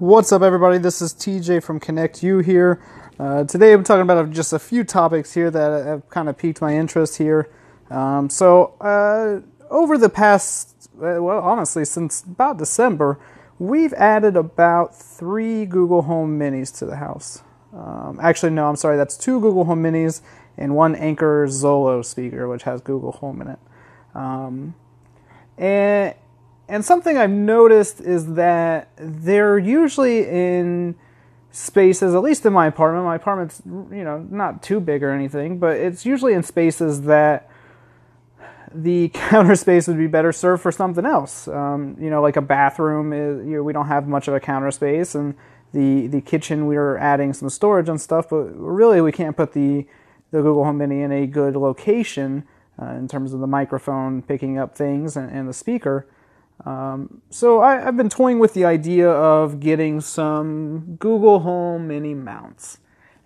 What's up, everybody? This is TJ from Connect You here. Uh, today, I'm talking about just a few topics here that have kind of piqued my interest here. Um, so, uh, over the past, uh, well, honestly, since about December, we've added about three Google Home Minis to the house. Um, actually, no, I'm sorry, that's two Google Home Minis and one Anker Zolo speaker, which has Google Home in it. Um, and and something I've noticed is that they're usually in spaces, at least in my apartment. My apartment's, you know, not too big or anything, but it's usually in spaces that the counter space would be better served for something else. Um, you know, like a bathroom is, you know, we don't have much of a counter space, and the the kitchen we are adding some storage and stuff, but really we can't put the the Google Home Mini in a good location uh, in terms of the microphone picking up things and, and the speaker. Um, so I, have been toying with the idea of getting some Google Home Mini mounts.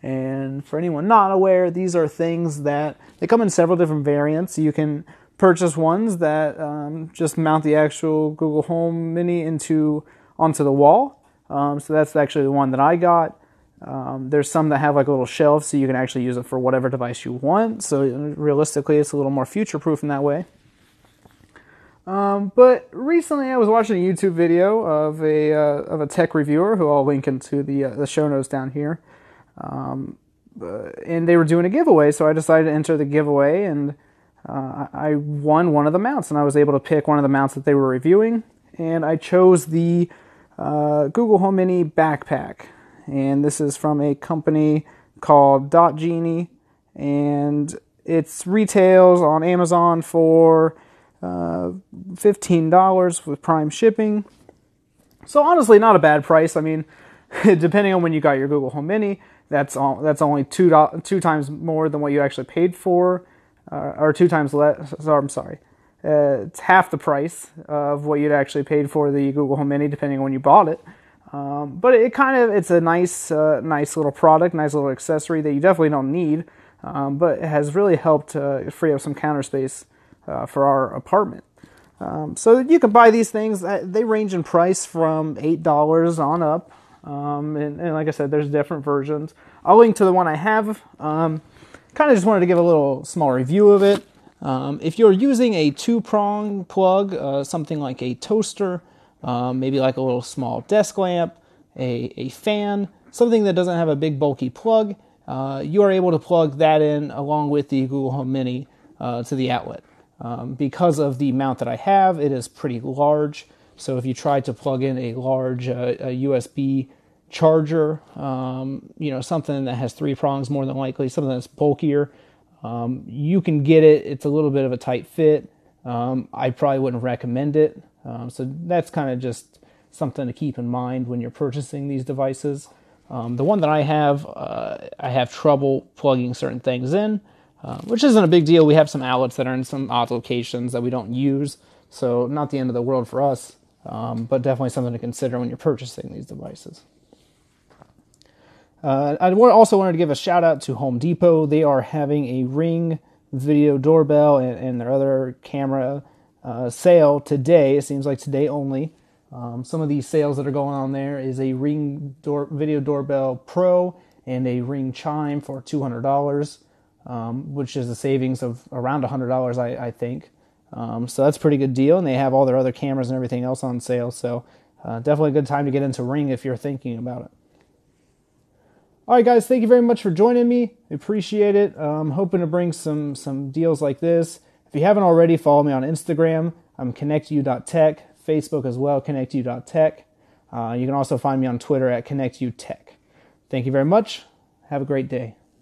And for anyone not aware, these are things that they come in several different variants. You can purchase ones that um, just mount the actual Google Home Mini into onto the wall. Um, so that's actually the one that I got. Um, there's some that have like a little shelf, so you can actually use it for whatever device you want. So realistically, it's a little more future proof in that way. Um, but recently, I was watching a YouTube video of a uh, of a tech reviewer who I'll link into the uh, the show notes down here. Um, uh, and they were doing a giveaway, so I decided to enter the giveaway, and uh, I won one of the mounts, and I was able to pick one of the mounts that they were reviewing, and I chose the uh, Google Home Mini backpack, and this is from a company called Dot Genie, and it's retails on Amazon for uh, $15 with prime shipping. So honestly, not a bad price. I mean, depending on when you got your Google Home Mini, that's all, that's only two two times more than what you actually paid for, uh, or two times less. Sorry, I'm sorry. Uh, it's half the price of what you'd actually paid for the Google Home Mini, depending on when you bought it. Um, but it kind of it's a nice uh, nice little product, nice little accessory that you definitely don't need, um, but it has really helped uh, free up some counter space uh, for our apartment. Um, so you can buy these things. Uh, they range in price from eight dollars on up, um, and, and, like I said, there's different versions. I'll link to the one I have. Um, kind of just wanted to give a little small review of it. Um, if you're using a two-prong plug, uh, something like a toaster, um, maybe like a little small desk lamp, a, a fan, something that doesn't have a big bulky plug, uh, you are able to plug that in along with the Google Home Mini uh, to the outlet. Um, because of the mount that I have, it is pretty large. So if you try to plug in a large uh, a USB charger, um, you know, something that has three prongs more than likely, something that's bulkier, um, you can get it. It's a little bit of a tight fit. Um, I probably wouldn't recommend it. Um, so that's kind of just something to keep in mind when you're purchasing these devices. Um, the one that I have, uh, I have trouble plugging certain things in. Uh, which isn't a big deal. We have some outlets that are in some odd locations that we don't use, so not the end of the world for us, um, but definitely something to consider when you're purchasing these devices. Uh, I also wanted to give a shout out to Home Depot. They are having a Ring video doorbell and, and their other camera uh, sale today. It seems like today only. Um, some of these sales that are going on there is a Ring door, Video Doorbell Pro and a Ring Chime for two hundred dollars um, which is a savings of around $100, I, I think. Um, so that's a pretty good deal, and they have all their other cameras and everything else on sale. So uh, definitely a good time to get into Ring if you're thinking about it. All right, guys, thank you very much for joining me. Appreciate it. I'm hoping to bring some some deals like this. If you haven't already, follow me on Instagram. I'm connectyou.tech, Facebook as well, connectyou.tech. Uh, you can also find me on Twitter at connectyou.tech. Thank you very much. Have a great day.